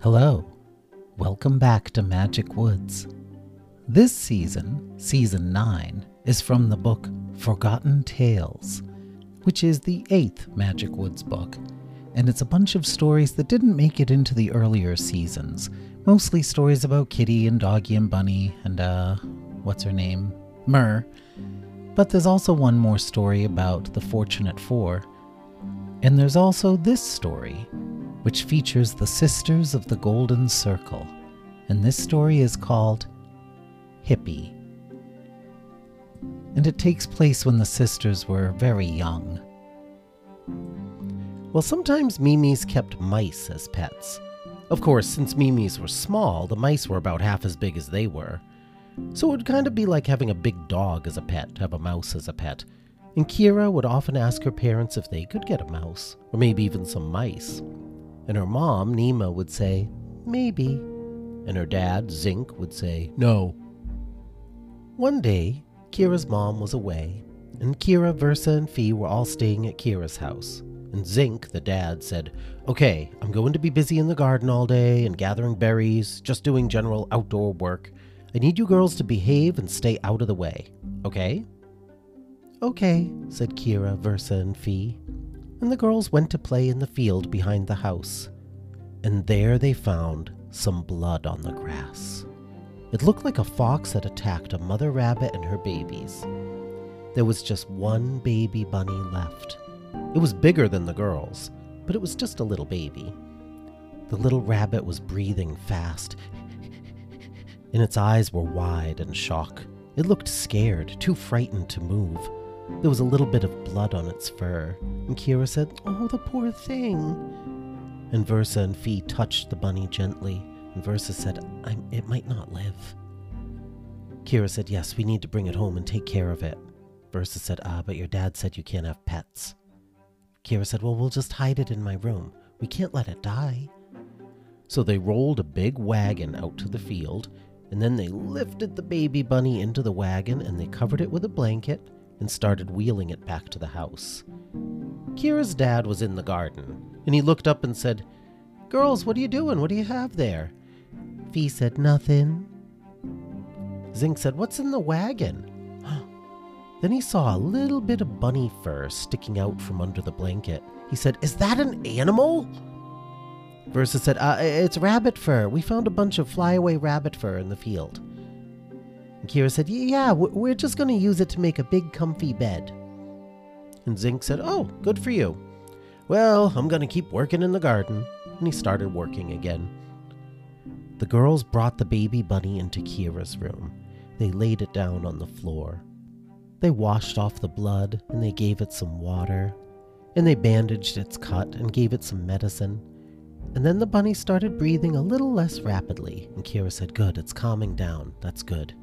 Hello, welcome back to Magic Woods. This season, season 9, is from the book Forgotten Tales, which is the eighth Magic Woods book, and it's a bunch of stories that didn't make it into the earlier seasons. Mostly stories about Kitty and Doggy and Bunny and, uh, what's her name? Myrrh. But there's also one more story about the Fortunate Four. And there's also this story which features the Sisters of the Golden Circle, and this story is called Hippie. And it takes place when the sisters were very young. Well, sometimes Mimis kept mice as pets. Of course, since Mimis were small, the mice were about half as big as they were. So it would kind of be like having a big dog as a pet, to have a mouse as a pet. And Kira would often ask her parents if they could get a mouse, or maybe even some mice. And her mom, Nima, would say, maybe. And her dad, Zink, would say, no. One day, Kira's mom was away, and Kira, Versa, and Fee were all staying at Kira's house. And Zink, the dad, said, Okay, I'm going to be busy in the garden all day and gathering berries, just doing general outdoor work. I need you girls to behave and stay out of the way, okay? Okay, said Kira, Versa, and Fee and the girls went to play in the field behind the house. And there they found some blood on the grass. It looked like a fox had attacked a mother rabbit and her babies. There was just one baby bunny left. It was bigger than the girls, but it was just a little baby. The little rabbit was breathing fast, and its eyes were wide in shock. It looked scared, too frightened to move. There was a little bit of blood on its fur, and Kira said, Oh, the poor thing. And Versa and Fee touched the bunny gently, and Versa said, It might not live. Kira said, Yes, we need to bring it home and take care of it. Versa said, Ah, but your dad said you can't have pets. Kira said, Well, we'll just hide it in my room. We can't let it die. So they rolled a big wagon out to the field, and then they lifted the baby bunny into the wagon and they covered it with a blanket and started wheeling it back to the house. Kira's dad was in the garden, and he looked up and said, Girls, what are you doing? What do you have there? Fee said, Nothing. Zink said, What's in the wagon? then he saw a little bit of bunny fur sticking out from under the blanket. He said, Is that an animal? Versa said, uh, It's rabbit fur. We found a bunch of flyaway rabbit fur in the field. Kira said, Yeah, we're just going to use it to make a big comfy bed. And Zink said, Oh, good for you. Well, I'm going to keep working in the garden. And he started working again. The girls brought the baby bunny into Kira's room. They laid it down on the floor. They washed off the blood and they gave it some water. And they bandaged its cut and gave it some medicine. And then the bunny started breathing a little less rapidly. And Kira said, Good, it's calming down. That's good.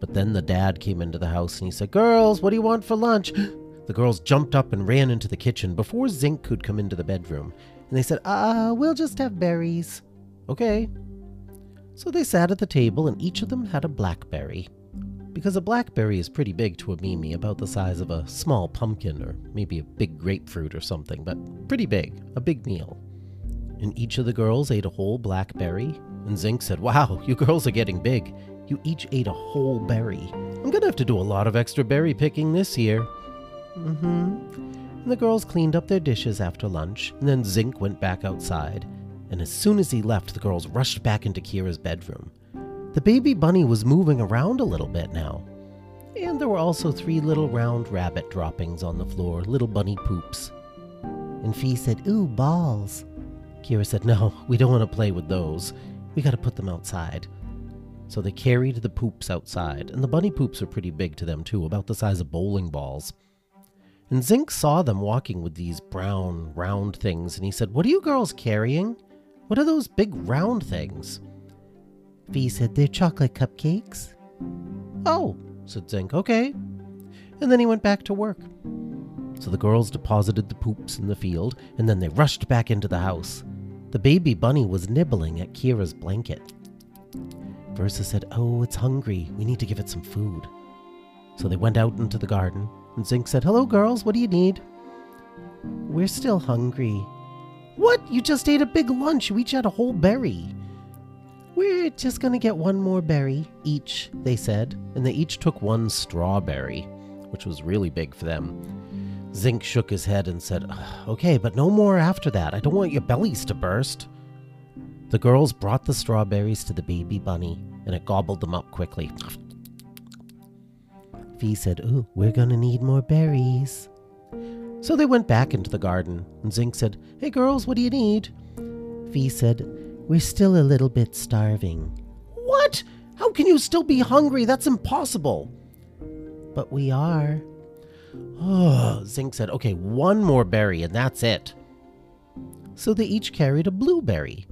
But then the dad came into the house and he said, Girls, what do you want for lunch? The girls jumped up and ran into the kitchen before Zink could come into the bedroom. And they said, Ah, uh, we'll just have berries. Okay. So they sat at the table and each of them had a blackberry. Because a blackberry is pretty big to a Mimi, about the size of a small pumpkin or maybe a big grapefruit or something, but pretty big, a big meal. And each of the girls ate a whole blackberry. And Zink said, Wow, you girls are getting big. You each ate a whole berry. I'm gonna have to do a lot of extra berry picking this year. Mm hmm. And the girls cleaned up their dishes after lunch, and then Zink went back outside. And as soon as he left, the girls rushed back into Kira's bedroom. The baby bunny was moving around a little bit now. And there were also three little round rabbit droppings on the floor, little bunny poops. And Fee said, Ooh, balls. Kira said, No, we don't want to play with those. We gotta put them outside. So they carried the poops outside, and the bunny poops are pretty big to them too, about the size of bowling balls. And Zink saw them walking with these brown, round things, and he said, What are you girls carrying? What are those big round things? Fee said, They're chocolate cupcakes. Oh, said Zink, okay. And then he went back to work. So the girls deposited the poops in the field, and then they rushed back into the house. The baby bunny was nibbling at Kira's blanket. Versa said, Oh, it's hungry. We need to give it some food. So they went out into the garden, and Zink said, Hello, girls, what do you need? We're still hungry. What? You just ate a big lunch. You each had a whole berry. We're just gonna get one more berry each, they said, and they each took one strawberry, which was really big for them. Zink shook his head and said, Okay, but no more after that. I don't want your bellies to burst. The girls brought the strawberries to the baby bunny, and it gobbled them up quickly. Fee said, Ooh, we're gonna need more berries. So they went back into the garden, and Zink said, Hey girls, what do you need? Fee said, We're still a little bit starving. What? How can you still be hungry? That's impossible. But we are. Oh, Zink said, Okay, one more berry, and that's it. So they each carried a blueberry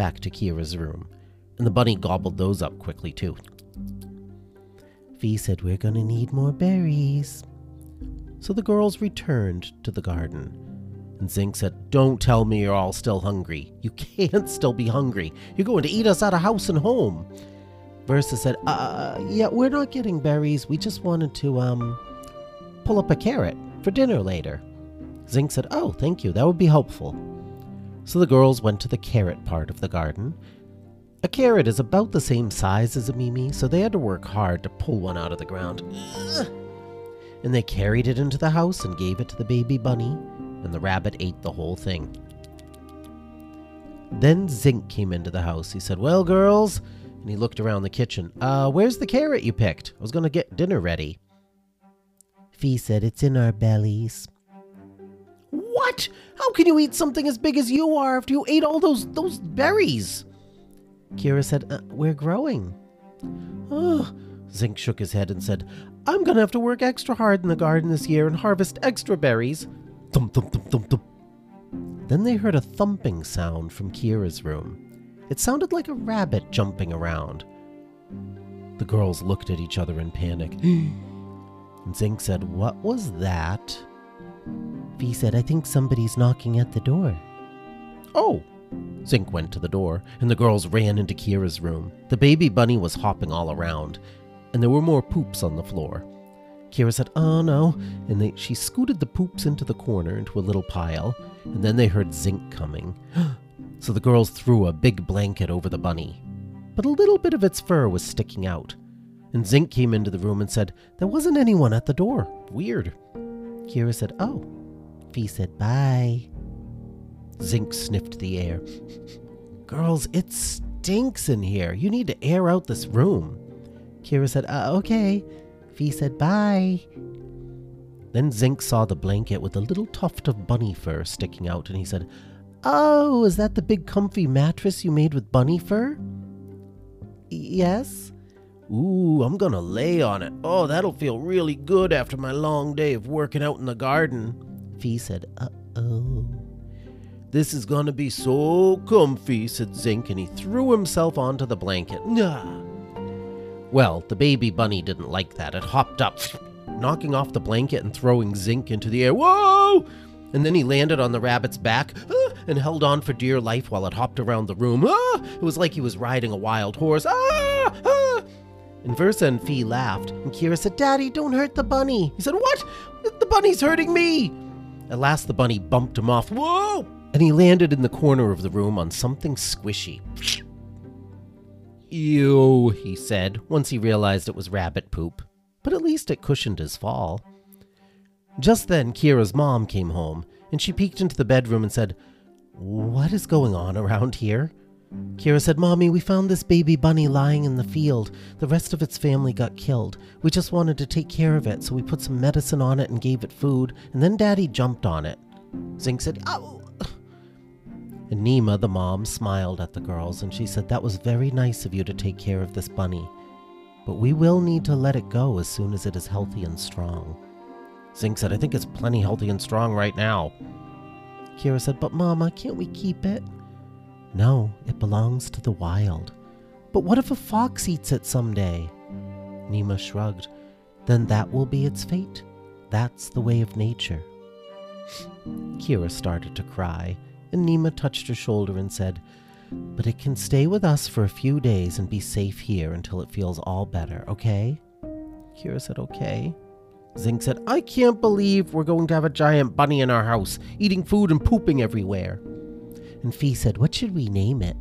back to Kira's room, and the bunny gobbled those up quickly, too. Fee said, We're gonna need more berries. So the girls returned to the garden. And Zink said, Don't tell me you're all still hungry. You can't still be hungry. You're going to eat us out of house and home. Versa said, Uh, yeah, we're not getting berries. We just wanted to, um, pull up a carrot for dinner later. Zink said, Oh, thank you. That would be helpful. So the girls went to the carrot part of the garden. A carrot is about the same size as a Mimi, so they had to work hard to pull one out of the ground. And they carried it into the house and gave it to the baby bunny, and the rabbit ate the whole thing. Then Zink came into the house. He said, Well, girls, and he looked around the kitchen. Uh, where's the carrot you picked? I was going to get dinner ready. Fee said, It's in our bellies. What? How can you eat something as big as you are after you ate all those those berries? Kira said, uh, We're growing. Oh, Zink shook his head and said, I'm gonna have to work extra hard in the garden this year and harvest extra berries. Thump, thump, thump, thump, thump. Then they heard a thumping sound from Kira's room. It sounded like a rabbit jumping around. The girls looked at each other in panic. and Zink said, What was that? Fee said, I think somebody's knocking at the door. Oh! Zink went to the door, and the girls ran into Kira's room. The baby bunny was hopping all around and there were more poops on the floor. Kira said, Oh no, and they, she scooted the poops into the corner into a little pile, and then they heard Zink coming. so the girls threw a big blanket over the bunny. But a little bit of its fur was sticking out. And Zink came into the room and said, There wasn't anyone at the door. Weird. Kira said, Oh. Fee said, Bye. Zink sniffed the air. Girls, it stinks in here. You need to air out this room. Kira said, uh, okay. Fee said, bye. Then Zink saw the blanket with a little tuft of bunny fur sticking out, and he said, Oh, is that the big comfy mattress you made with bunny fur? Yes. Ooh, I'm gonna lay on it. Oh, that'll feel really good after my long day of working out in the garden. Fee said, Uh oh. This is gonna be so comfy, said Zink, and he threw himself onto the blanket. Nah. Well, the baby bunny didn't like that. It hopped up, knocking off the blanket and throwing Zink into the air. Whoa! And then he landed on the rabbit's back ah, and held on for dear life while it hopped around the room. Ah! It was like he was riding a wild horse. Ah! ah! And Versa and Fee laughed, and Kira said, Daddy, don't hurt the bunny. He said, What? The bunny's hurting me. At last, the bunny bumped him off. Whoa! And he landed in the corner of the room on something squishy. Ew, he said, once he realized it was rabbit poop. But at least it cushioned his fall. Just then, Kira's mom came home, and she peeked into the bedroom and said, What is going on around here? Kira said, Mommy, we found this baby bunny lying in the field. The rest of its family got killed. We just wanted to take care of it, so we put some medicine on it and gave it food, and then Daddy jumped on it. Zink said, Oh, and Nima, the mom, smiled at the girls and she said, That was very nice of you to take care of this bunny. But we will need to let it go as soon as it is healthy and strong. Zink said, I think it's plenty healthy and strong right now. Kira said, But Mama, can't we keep it? No, it belongs to the wild. But what if a fox eats it someday? Nima shrugged. Then that will be its fate. That's the way of nature. Kira started to cry and Nima touched her shoulder and said, But it can stay with us for a few days and be safe here until it feels all better, okay? Kira said, Okay. Zink said, I can't believe we're going to have a giant bunny in our house, eating food and pooping everywhere. And Fee said, What should we name it?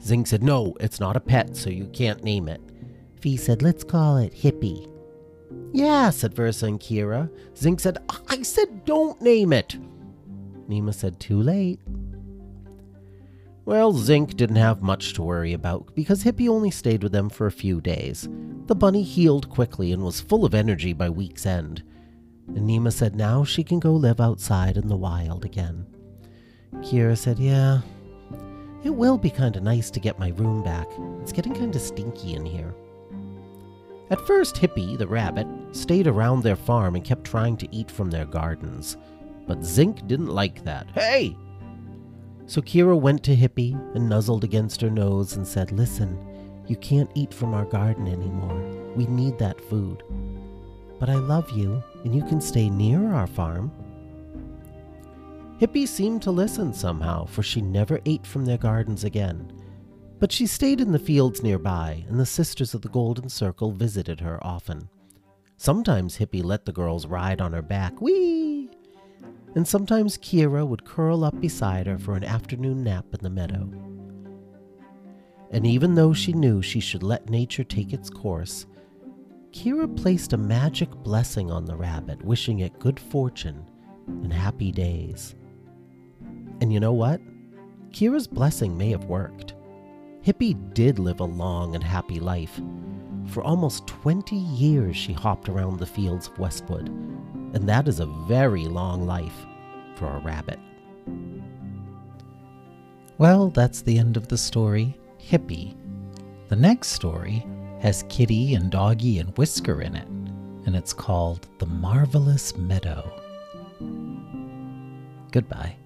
Zink said, No, it's not a pet, so you can't name it. Fee said, Let's call it Hippie. Yeah, said Versa and Kira. Zink said, I said don't name it. Nima said, Too late. Well, Zink didn't have much to worry about because Hippie only stayed with them for a few days. The bunny healed quickly and was full of energy by week's end. And Nima said now she can go live outside in the wild again. Kira said, Yeah, it will be kind of nice to get my room back. It's getting kind of stinky in here. At first, Hippie, the rabbit, stayed around their farm and kept trying to eat from their gardens. But Zink didn't like that. Hey! So Kira went to Hippie and nuzzled against her nose and said, Listen, you can't eat from our garden anymore. We need that food. But I love you, and you can stay near our farm. Hippie seemed to listen somehow, for she never ate from their gardens again. But she stayed in the fields nearby, and the Sisters of the Golden Circle visited her often. Sometimes Hippie let the girls ride on her back, wee! And sometimes Kira would curl up beside her for an afternoon nap in the meadow. And even though she knew she should let nature take its course, Kira placed a magic blessing on the rabbit, wishing it good fortune and happy days. And you know what? Kira's blessing may have worked. Hippie did live a long and happy life. For almost 20 years, she hopped around the fields of Westwood, and that is a very long life for a rabbit. Well, that's the end of the story, Hippie. The next story has Kitty and Doggy and Whisker in it, and it's called The Marvelous Meadow. Goodbye.